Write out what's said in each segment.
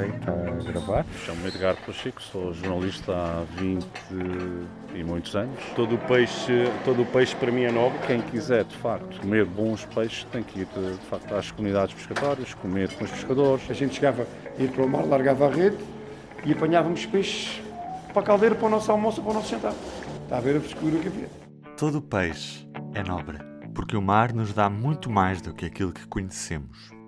Ok, está a gravar. Chamo-me Edgar Pacheco, sou jornalista há 20 e muitos anos. Todo o peixe, todo o peixe para mim é nobre. Quem quiser, de facto, comer bons peixes tem que ir, de facto, às comunidades pescatórias, comer com os pescadores. A gente chegava, ia para o mar, largava a rede e apanhávamos peixes para a caldeira, para o nosso almoço, para o nosso jantar. Está a ver a frescura que havia. Todo peixe é nobre, porque o mar nos dá muito mais do que aquilo que conhecemos.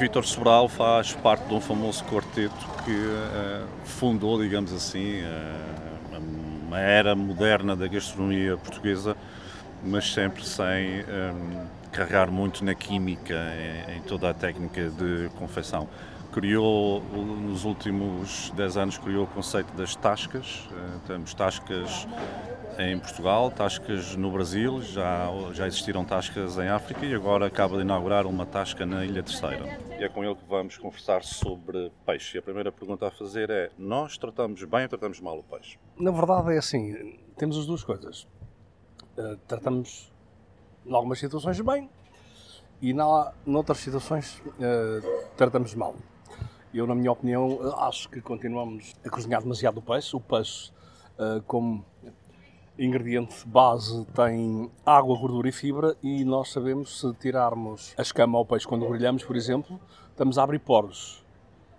Vítor Sobral faz parte de um famoso quarteto que uh, fundou, digamos assim, uh, uma era moderna da gastronomia portuguesa, mas sempre sem um, carregar muito na química, em, em, toda a técnica de confecção. Criou, nos últimos 10 anos, criou o conceito das tascas. Uh, temos tascas em Portugal, tascas no Brasil, já, já existiram tascas em África e agora acaba de inaugurar uma tasca na Ilha Terceira. E é com ele que vamos conversar sobre peixe. E a primeira pergunta a fazer é: nós tratamos bem ou tratamos mal o peixe? Na verdade é assim, temos as duas coisas. Uh, tratamos, em algumas situações, bem e na, noutras situações uh, tratamos mal. Eu, na minha opinião, acho que continuamos a cozinhar demasiado o peixe. O peixe, uh, como ingrediente base tem água, gordura e fibra e nós sabemos se tirarmos a escama ao peixe quando grelhamos, por exemplo, estamos a abrir poros.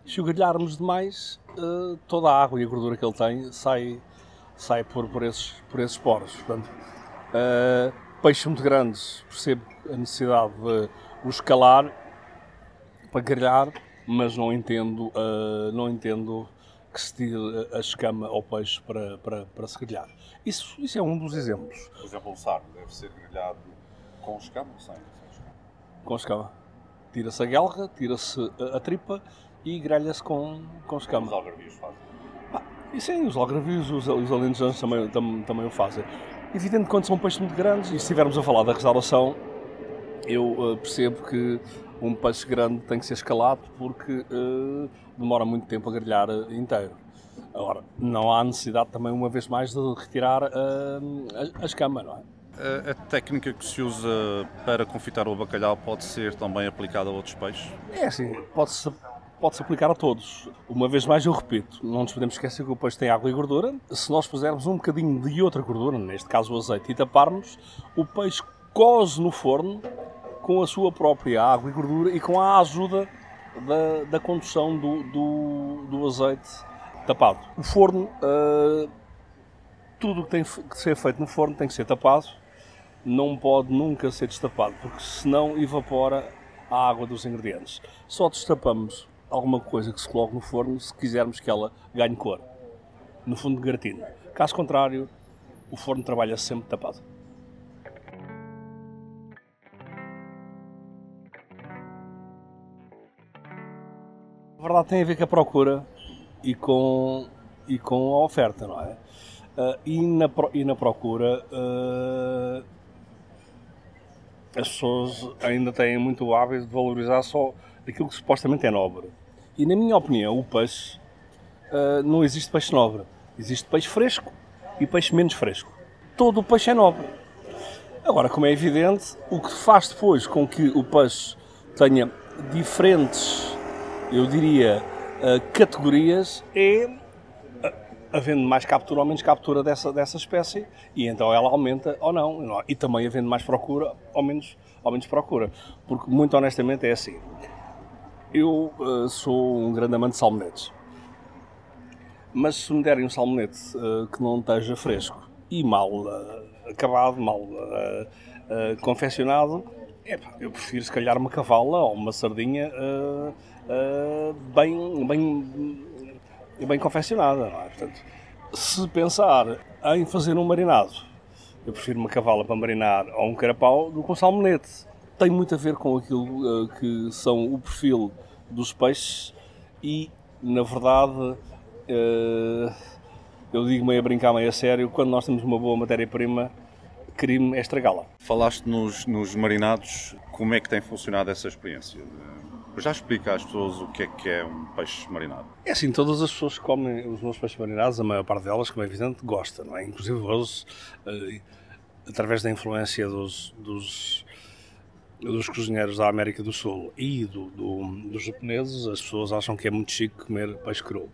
Se o grelharmos demais, eh, toda a água e a gordura que ele tem sai, sai por, por, esses, por esses poros. Portanto, uh, peixes muito grandes, percebo a necessidade de o escalar para grelhar, mas não entendo, uh, não entendo que se tire a escama ao peixe para, para, para se grelhar. Isso, isso é um dos exemplos. Por exemplo, o sardo deve ser grelhado com escama ou sem, escama? Com escama. Tira-se a guelra, tira-se a, a, tripa e grelha-se com, com escama. Os algarvios fazem? Ah, e sim, os algarvios, os, os alentejanos também, também, também o fazem. Evidente quando são peixes muito grandes, e se estivermos a falar da restauração, eu uh, percebo que um peixe grande tem que ser escalado porque uh, demora muito tempo a grelhar uh, inteiro. Agora, não há necessidade também, uma vez mais, de retirar uh, a, a escama, não é? A, a, técnica que se usa para confitar o bacalhau pode ser também aplicada a outros peixes? É assim, pode-se pode-se aplicar a todos. Uma vez mais, eu repito, não nos podemos esquecer que o peixe tem água e gordura. Se nós pusermos um bocadinho de outra gordura, neste caso o azeite, e taparmos, o peixe cose no forno com a sua própria água e gordura e com a ajuda da, da condução do, do, do azeite tapado. O forno, uh, tudo que tem que ser feito no forno tem que ser tapado, não pode nunca ser destapado, porque senão evapora a água dos ingredientes. Só destapamos alguma coisa que se coloque no forno se quisermos que ela ganhe cor, no fundo de gratino. Caso contrário, o forno trabalha sempre tapado. Verdade tem a ver com a procura e com, e com a oferta, não é? Uh, e, na, e na procura, uh, as pessoas ainda têm muito hábito de valorizar só aquilo que supostamente é nobre. E na minha opinião, o peixe, uh, não existe peixe nobre. Existe peixe fresco e peixe menos fresco. Todo o peixe é nobre. Agora, como é evidente, o que faz depois com que o peixe tenha diferentes, eu diria, uh, categorias é havendo mais captura ou menos captura dessa, dessa espécie e então ela aumenta ou não. E também havendo mais procura ou menos, ou menos procura. Porque, muito honestamente, é assim. Eu uh, sou um grande amante de salmonetes. Mas se me derem um salmonete uh, que não esteja fresco e mal uh, acabado, mal confeccionado, eu prefiro se calhar uma cavala ou uma sardinha uh, bem, bem, bem confeccionada. É? Portanto, se pensar em fazer um marinado, eu prefiro uma cavala para marinar ou um carapau do que um salmonete. Tem muito a ver com aquilo uh, que são o perfil dos peixes e, na verdade, uh, eu digo meio a brincar, meio a sério, quando nós temos uma boa matéria-prima, crime é estragá-la. Falaste nos, nos marinados, como é que tem funcionado essa experiência? Já explica às pessoas o que é que é um peixe marinado. É assim, todas as pessoas que comem os meus peixes marinados, a maior parte delas, como é evidente, gosta, não é? Inclusive hoje, uh, através da influência dos, dos, dos cozinheiros da América do Sul e do, do, dos japoneses, as pessoas acham que é muito chique comer peixe cru.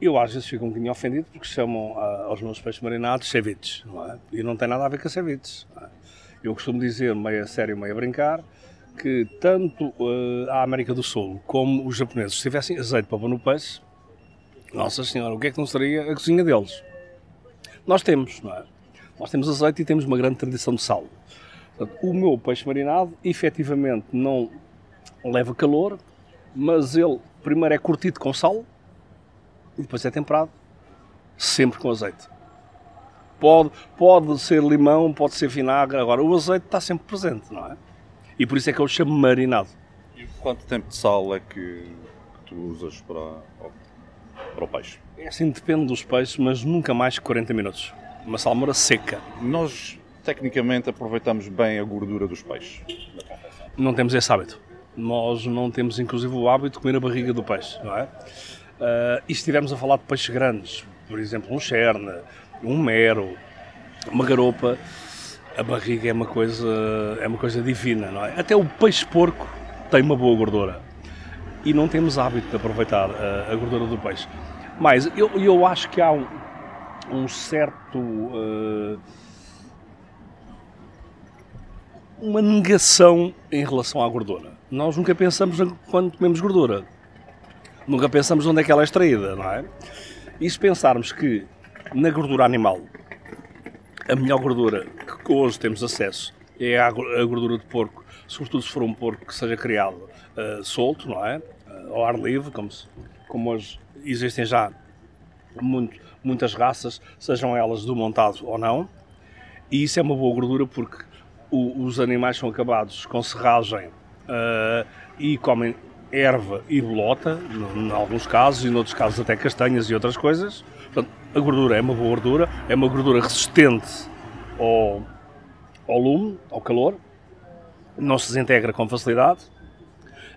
Eu às vezes fico um bocadinho ofendido porque chamam a, aos meus peixes marinados ceviches, não é? E não tem nada a ver com ceviches. É? Eu costumo dizer, meio a sério, meio a brincar, que tanto uh, a América do Sul como os japoneses, se tivessem azeite para pôr no peixe, nossa senhora, o que é que não seria a cozinha deles? Nós temos, não é? Nós temos azeite e temos uma grande tradição de sal. Portanto, o meu peixe marinado, efetivamente, não leva calor, mas ele primeiro é curtido com sal e depois é temperado, sempre com azeite. Pode, pode ser limão, pode ser vinagre, agora o azeite está sempre presente, não é? E por isso é que eu chamo marinado. E quanto tempo de sal é que, que tu usas para, para o peixe? É assim, depende dos peixes, mas nunca mais que 40 minutos. Uma salmoura seca. Nós, tecnicamente, aproveitamos bem a gordura dos peixes. Não temos esse hábito. Nós não temos, inclusive, o hábito de comer a barriga do peixe, não é? Uh, e se estivermos a falar de peixes grandes, por exemplo, um cherne, um mero, uma garopa, a barriga é uma coisa, é uma coisa divina, não é? Até o peixe porco tem uma boa gordura. E não temos hábito de aproveitar a, a gordura do peixe. Mas eu, eu acho que há um, um certo. Uh, uma negação em relação à gordura. Nós nunca pensamos quando comemos gordura. Nunca pensamos onde é que ela é extraída, não é? E se pensarmos que na gordura animal a melhor gordura que hoje temos acesso é a gordura de porco, sobretudo se for um porco que seja criado uh, solto, não é? Uh, ao ar livre, como, se, como hoje existem já muito, muitas raças, sejam elas do montado ou não, e isso é uma boa gordura porque o, os animais são acabados com serragem uh, e comem erva e bolota, em alguns casos, e noutros casos até castanhas e outras coisas. Portanto, a gordura é uma boa gordura, é uma gordura resistente ao, ao lume, ao calor, não se desintegra com facilidade.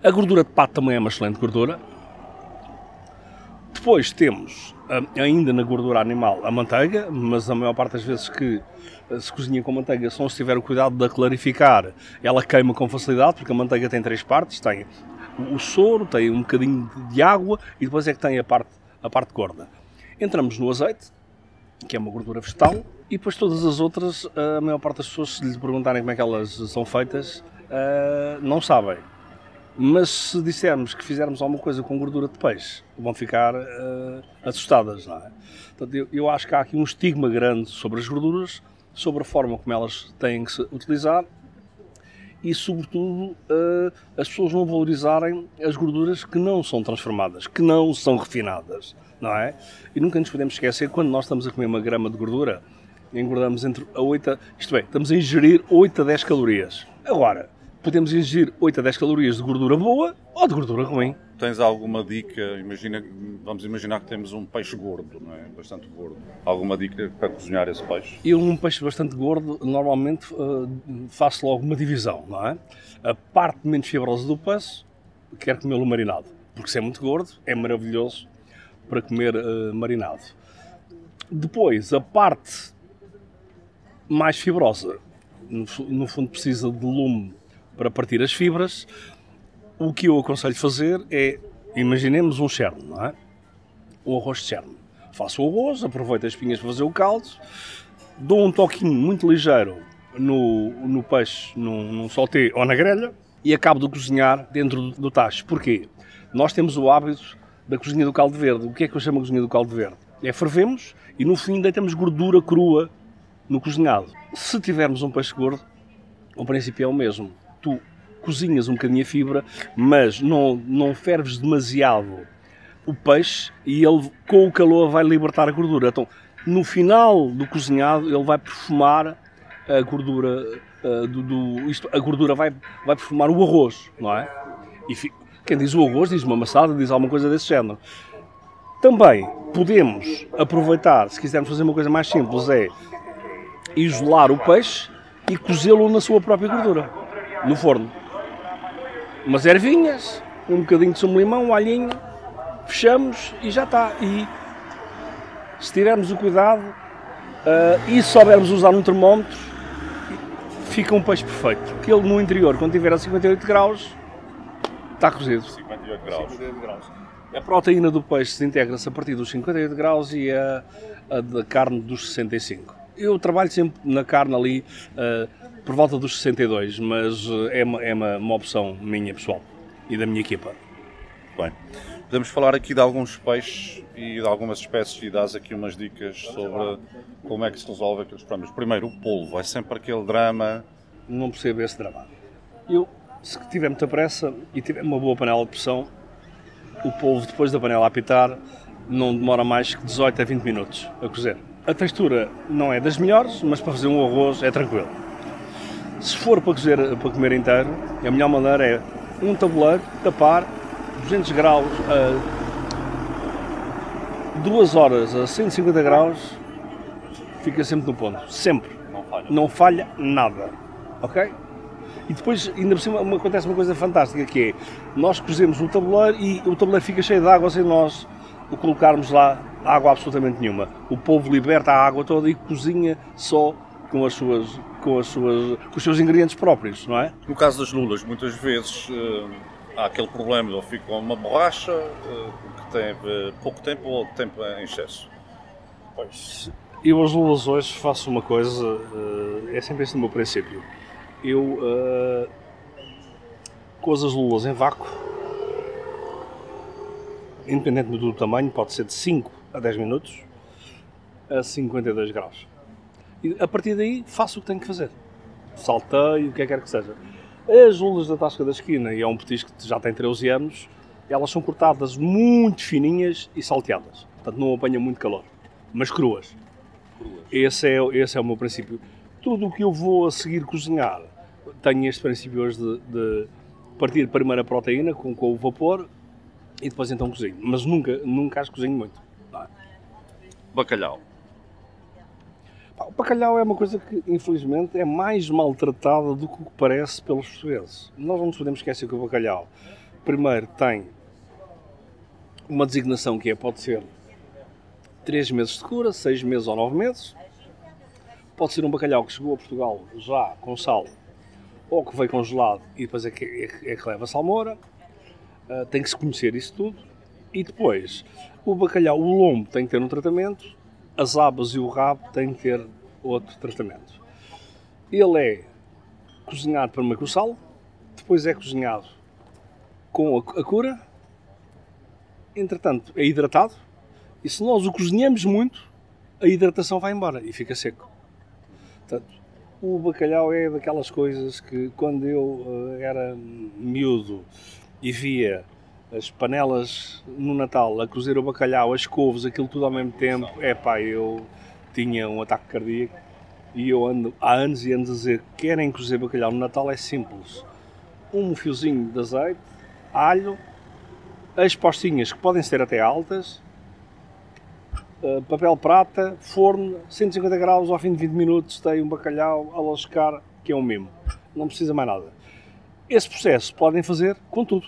A gordura de pato também é uma excelente gordura. Depois temos, ah, ainda na gordura animal, a manteiga, mas a maior parte das vezes que ah, se cozinha com manteiga, não se tiver o cuidado de a clarificar, ela queima com facilidade, porque a manteiga tem três partes, tem o soro, tem um bocadinho de água e depois é que tem a parte, a parte gorda. Entramos no azeite, que é uma gordura vegetal, e depois todas as outras, a maior parte das pessoas, se lhe perguntarem como é que elas são feitas, eh, não sabem. Mas se dissermos que fizermos alguma coisa com gordura de peixe, vão ficar uh, assustadas, não é? Portanto, eu, eu, acho que há aqui um estigma grande sobre as gorduras, sobre a forma como elas têm que se utilizar e, sobretudo, uh, as pessoas não valorizarem as gorduras que não são transformadas, que não são refinadas não é? E nunca nos podemos esquecer, quando nós estamos a comer uma grama de gordura, engordamos entre a 8 a, isto é, estamos a ingerir 8 a 10 calorias. Agora, podemos ingerir 8 a 10 calorias de gordura boa ou de gordura ruim. Tens alguma dica? Imagina, vamos imaginar que temos um peixe gordo, não é? Bastante gordo. Alguma dica para cozinhar esse peixe? Eu, um peixe bastante gordo, normalmente uh, faço logo uma divisão, não é? A parte menos fibrosa do peixe, quero comê-lo marinado. Porque se é muito gordo, é maravilhoso para comer uh, marinado. Depois, a parte mais fibrosa, no, no, fundo precisa de lume para partir as fibras. O que eu aconselho fazer é, imaginemos um cherne, não é? Um arroz de cherne. Faço o arroz, aproveito as espinhas para fazer o caldo, dou um toquinho muito ligeiro no, no peixe, num, num sauté ou na grelha e acabo de cozinhar dentro do, do tacho. Porquê? Nós temos o hábito da cozinha do caldo verde. O que é que eu chamo de cozinha do caldo verde? É fervemos e no fim deitamos gordura crua no cozinhado. Se tivermos um peixe gordo, o princípio é o mesmo. Tu cozinhas um bocadinho a fibra, mas não, não ferves demasiado o peixe e ele com o calor vai libertar a gordura. Então, no final do cozinhado, ele vai perfumar a gordura uh, do, do, isto, a gordura vai, vai perfumar o arroz, não é? E quem diz o arroz diz uma amassada, diz alguma coisa desse género. Também podemos aproveitar, se quisermos fazer uma coisa mais simples, é isolar o peixe e cozê-lo na sua própria gordura, no forno. Umas ervinhas, um bocadinho de sumo de limão, um alhinho, fechamos e já está. E se tivermos o cuidado uh, e soubermos usar um termómetro, fica um peixe perfeito. Porque ele no interior, quando tiver a 58 graus, está cozido. 58 graus. 58 graus. A proteína do peixe desintegra-se a partir dos 58 graus e a, a da carne dos 65. Eu trabalho sempre na carne ali uh, por volta dos 62, mas uh, é, uma, é uma, uma opção minha pessoal e da minha equipa. Bem, podemos falar aqui de alguns peixes e de algumas espécies e dás aqui umas dicas sobre como é que se resolve aqueles problemas. Primeiro, o polvo, é sempre aquele drama. Não percebo esse drama. Eu, se tiver muita pressa e tiver uma boa panela de pressão, o polvo, depois da panela apitar, não demora mais que 18 a 20 minutos a cozer. A textura não é das melhores, mas para fazer um arroz é tranquilo. Se for para cozer, para comer inteiro, a melhor maneira é um tabuleiro, tapar, 200 graus, a 2 horas a 150 graus, fica sempre no ponto. Sempre. Não falha. Não falha nada. Ok? E depois, ainda por cima, acontece uma coisa fantástica que é, nós cozemos o tabuleiro e o tabuleiro fica cheio de água sem nós o colocarmos lá água absolutamente nenhuma. O povo liberta a água toda e cozinha só com, as suas, com, as suas, com os seus ingredientes próprios, não é? No caso das lulas, muitas vezes uh, há aquele problema de ou fica uma borracha uh, que tem pouco tempo ou tempo em excesso. Pois, eu as lulas hoje faço uma coisa, uh, é sempre esse o meu princípio eu uh, cozo as lulas em vácuo, independentemente do tamanho, pode ser de 5 a 10 minutos, a 52 graus. E a partir daí faço o que tenho que fazer. Salteio, o que é que quer que seja. As lulas da tasca da esquina, e é um petisco que já tem 13 anos, elas são cortadas muito fininhas e salteadas. Portanto, não apanham muito calor. Mas cruas. cruas. Esse, é, esse é o meu princípio tudo o que eu vou a seguir cozinhar tenho este princípio hoje de, de partir primeiro a proteína com, com, o vapor e depois então cozinho. Mas nunca, nunca as cozinho muito. Bacalhau. O bacalhau é uma coisa que, infelizmente, é mais maltratada do que parece pelos portugueses. Nós não nos podemos esquecer que o bacalhau, primeiro, tem uma designação que é, pode ser 3 meses de cura, 6 meses ou 9 meses. Pode ser um bacalhau que chegou a Portugal já com sal ou que veio congelado e depois é que, é, é que leva salmoura. Uh, tem que se conhecer isso tudo. E depois, o bacalhau, o lombo tem que ter um tratamento, as abas e o rabo têm que ter outro tratamento. Ele é cozinhado primeiro com sal, depois é cozinhado com a, a cura, entretanto é hidratado, e se nós o cozinhamos muito, a hidratação vai embora e fica seco. Portanto, o bacalhau é daquelas coisas que quando eu uh, era miúdo e via as panelas no Natal a cozer o bacalhau, as couves, aquilo tudo ao mesmo tempo, é pá, eu tinha um ataque cardíaco e eu ando há anos e anos a dizer querem cozer bacalhau no Natal é simples. Um fiozinho de azeite, alho, as postinhas que podem ser até altas, Uh, papel prata, forno, 150 graus, ao fim de 20 minutos tem um bacalhau a lascar, que é um mimo. Não precisa mais nada. Esse processo podem fazer com tudo.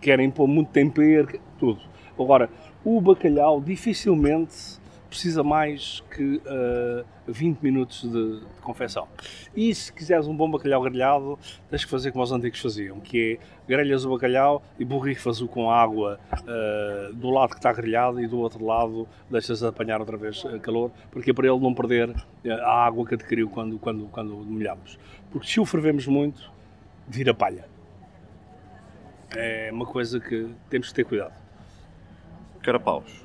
Querem pôr muito tempero, tudo. Agora, o bacalhau dificilmente precisa mais que uh, 20 minutos de, de, confecção. E se quiseres um bom bacalhau grelhado, tens que fazer como os antigos faziam, que é grelhas o bacalhau e borrifas-o com água uh, do lado que está grelhado e do outro lado deixas apanhar outra vez uh, calor, porque é para ele não perder a água que adquiriu quando, quando, quando molhamos. Porque se o fervemos muito, vira palha. É uma coisa que temos que ter cuidado. Carapaus.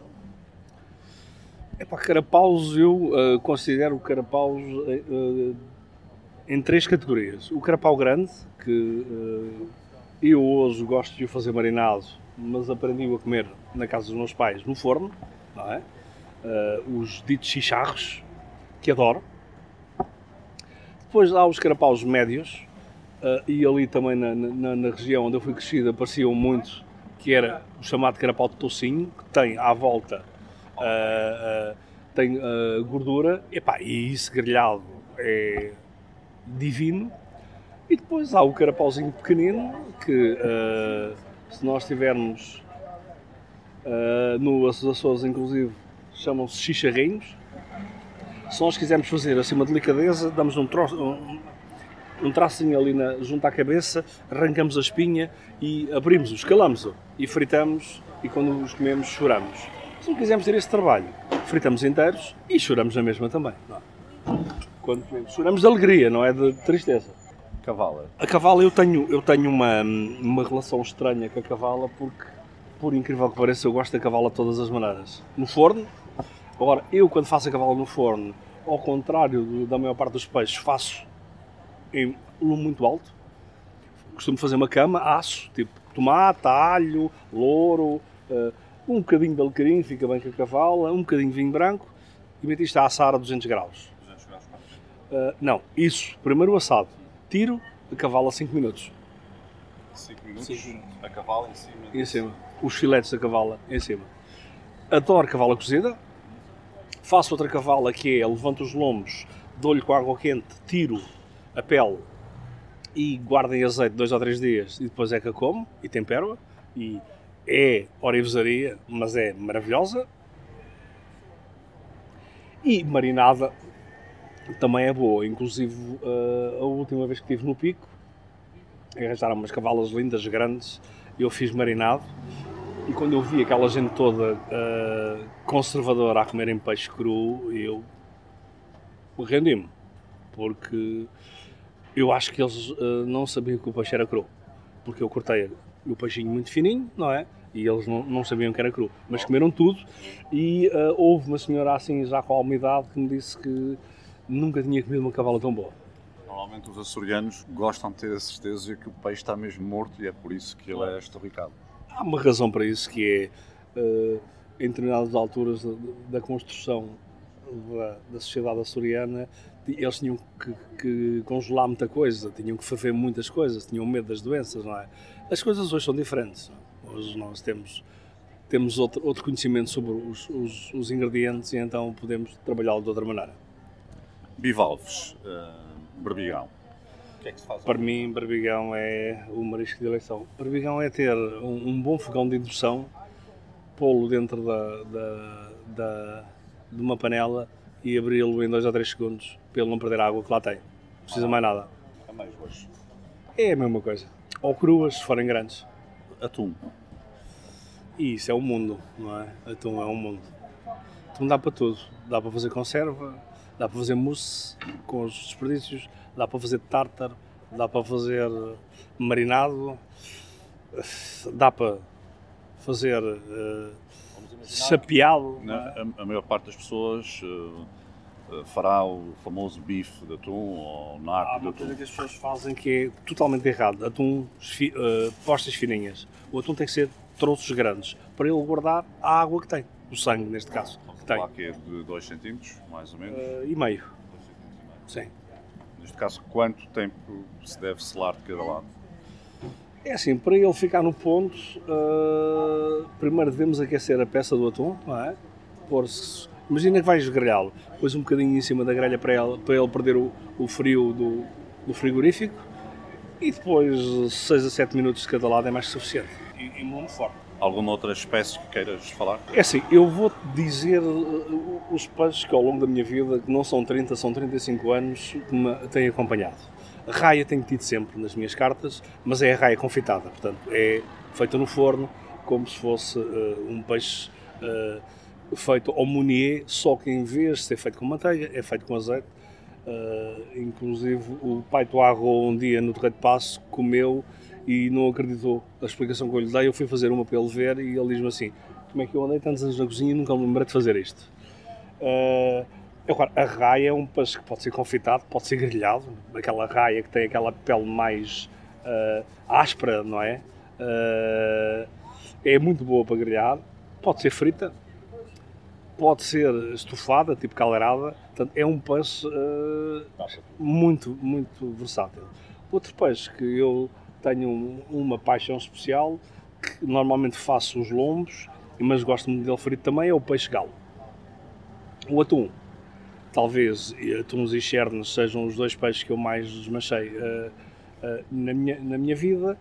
Para carapaus, eu uh, considero carapaus uh, em três categorias. O carapau grande, que uh, eu hoje gosto de o fazer marinado, mas aprendi a comer na casa dos meus pais no forno, não é? os ditos chicharros, que adoro. Depois há os carapaus médios, e ali também na, na, na, região onde eu fui crescido apareciam muito, que era o chamado carapau de tocinho, que tem à volta uh, uh, tem uh, gordura, epá, e isso grelhado é divino. E depois há o carapauzinho pequenino, que se nós tivermos no Açores, inclusive, chamam-se chicharrinhos. Se nós quisermos fazer assim uma delicadeza, damos um, troço, um, um tracinho ali na, junto à cabeça, arrancamos a espinha e abrimos-o, escalamos-o e fritamos e quando os comemos choramos. Se não quisermos ter esse trabalho, fritamos inteiros e choramos na mesma também. Não. é? Quando choramos de alegria, não é de tristeza. Cavala. A cavala eu tenho, eu tenho uma, uma relação estranha com a cavala porque, por incrível que pareça, eu gosto da cavala de todas as maneiras. No forno, agora eu quando faço a cavala no forno, ao contrário do- da maior parte dos peixes, faço em lume muito alto. Costumo fazer uma cama, aço, tipo tomate, alho, louro, eh, um bocadinho de alecrim, fica bem com a cavala, um bocadinho de vinho branco e meto isto a assar a 200 graus. Uh, não, isso, primeiro o assado. Tiro a cavalo a 5 minutos. 5 minutos. Cinco A cavalo em cima. Em cima. Os filetes da cavala em cima. Adoro cavala cozida. Faço outra cavala que é levanto os lombos, dou-lhe com água quente, tiro a pele e guardo em azeite dois ou três dias e depois é que a como e tempero-a. E é orivesaria, mas é maravilhosa. E marinada também é boa. Inclusive, uh, a última vez que estive no pico, arranjaram umas cavalas lindas, grandes, eu fiz marinado. E quando eu vi aquela gente toda uh, conservadora a comerem peixe cru, eu rendi-me. Porque eu acho que eles uh, não sabiam que o peixe era cru. Porque eu cortei o peixinho muito fininho, não é? E eles não, não sabiam que era cru. Mas comeram tudo. E uh, houve uma senhora assim, já com a umidade, que me disse que nunca tinha comido uma cavala tão boa. Normalmente os açorianos gostam de ter a certeza que o peixe está mesmo morto e é por isso que ele é estorricado. Há uma razão para isso que é, uh, em determinadas alturas da, da construção da, da, sociedade açoriana, eles tinham que, que, congelar muita coisa, tinham que fazer muitas coisas, tinham medo das doenças, não é? As coisas hoje são diferentes. Hoje nós temos, temos outro, outro conhecimento sobre os, os, os ingredientes e então podemos trabalhá-lo de outra maneira. Bivalves, uh, Berbigão. O que é que se faz? Para mim, Berbigão é o marisco de eleição. Berbigão é ter um, um bom fogão de indução, pô-lo dentro da, da, da, de uma panela e abri-lo em 2 ou 3 segundos para ele não perder a água que lá tem. Não precisa mais nada. É mais hoje. É a mesma coisa. Ou cruas, se forem grandes. Atum. E isso é um mundo, não é? Atum é um mundo. Atum dá para tudo. Dá para fazer conserva, dá para fazer mousse com os desperdícios, dá para fazer tártaro, dá para fazer marinado, dá para fazer uh, Né? A, a, maior parte das pessoas uh, fará o famoso bife de atum ou naco Há de uma atum. coisa que as pessoas fazem que é totalmente errado. Atum, uh, postas fininhas. O atum tem que ser troços grandes para ele guardar a água que tem, o sangue neste caso. Que tem. Que é de 2 cm, mais ou menos. Uh, e meio. Sim. Neste caso, quanto tempo se deve selar de cada lado? É assim, para ele ficar no ponto, uh, primeiro devemos aquecer a peça do atum, não é? Imagina que vais grelhá-lo, pões um bocadinho em cima da grelha para ele, para ele perder o, o frio do, do, frigorífico e depois 6 a 7 minutos de cada lado é mais que suficiente. E, e muito forte. Alguma outra espécie que queiras falar? É assim, eu vou-te dizer uh, os peixes que ao longo da minha vida, que não são 30, são 35 anos, que me têm acompanhado. A raia tenho tido sempre nas minhas cartas, mas é a raia confitada, portanto é feita no forno, como se fosse uh, um peixe uh, feito ao mounier, só que em vez de ser feito com manteiga, é feito com azeite. Uh, inclusive o pai do Arro um dia no Terreiro de Passo comeu e não acreditou a explicação que eu lhe dei. Eu fui fazer uma para ele ver e ele diz-me assim: Como é que eu andei tantos anos na cozinha e nunca me lembrei de fazer isto? Uh, agora, a raia é um peixe que pode ser confitado, pode ser grelhado. Aquela raia que tem aquela pele mais uh, áspera, não é? Uh, é muito boa para grelhar. Pode ser frita, pode ser estufada, tipo caldeirada. Portanto, é um peixe muito, muito versátil. Outro peixe que eu tenho uma paixão especial, que normalmente faço os lombos, mas gosto muito dele frito também, é o peixe galo. O atum. Talvez atuns e chernes sejam os dois peixes que eu mais desmanchei uh, uh, na, minha, na minha vida.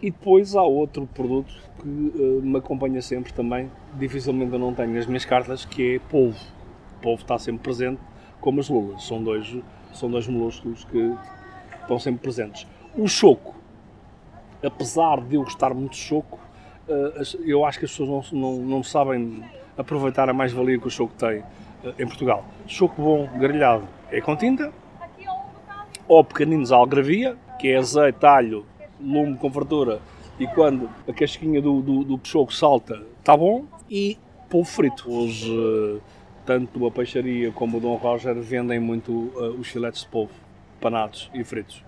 E depois há outro produto que uh, me acompanha sempre também, dificilmente eu não tenho nas minhas cartas, que é polvo. O polvo está sempre presente, como as lulas. São dois, são dois molúsculos que estão sempre presentes. O choco, apesar de eu gostar muito de choco, eu acho que as pessoas não, não, não sabem aproveitar a mais-valia que o choco tem em Portugal. Choco bom, grelhado, é com tinta, ou pequeninos algravia, que é azeite, alho, lume com fartura, e quando a casquinha do, do, do choco salta, está bom, e polvo frito. Hoje, tanto a peixaria como o Dom Roger vendem muito uh, os filetes de polvo, panados e fritos.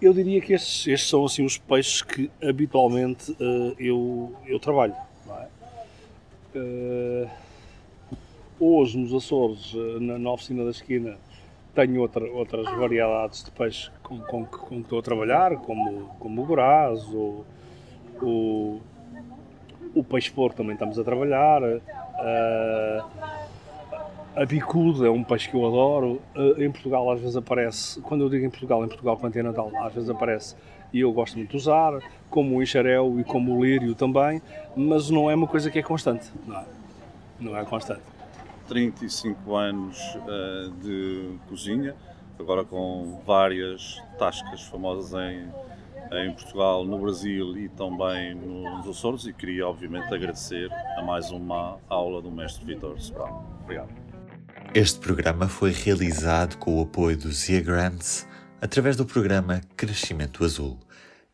Eu diria que estes, estes são assim os peixes que habitualmente uh, eu, eu trabalho. É? Uh, hoje nos Açores, na, na, oficina da esquina, tenho outra, outras variedades de peixes com, com, com que estou a trabalhar, como, como o goraz, o, o, o peixe-porco também estamos a trabalhar, uh, a bicuda é um peixe que eu adoro. Uh, em Portugal às vezes aparece, quando eu digo em Portugal, em Portugal continental, às vezes aparece e eu gosto muito de usar, como o enxarel e como o lírio também, mas não é uma coisa que é constante. Não é, não é constante. 35 anos uh, de cozinha, agora com várias tascas famosas em em Portugal, no Brasil e também nos Açores e queria obviamente agradecer a mais uma aula do mestre Vitor Sobral. Obrigado. Este programa foi realizado com o apoio do Zia Grants através do programa Crescimento Azul.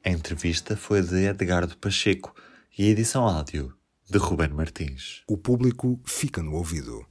A entrevista foi de Edgardo Pacheco e a edição áudio de Ruben Martins. O público fica no ouvido.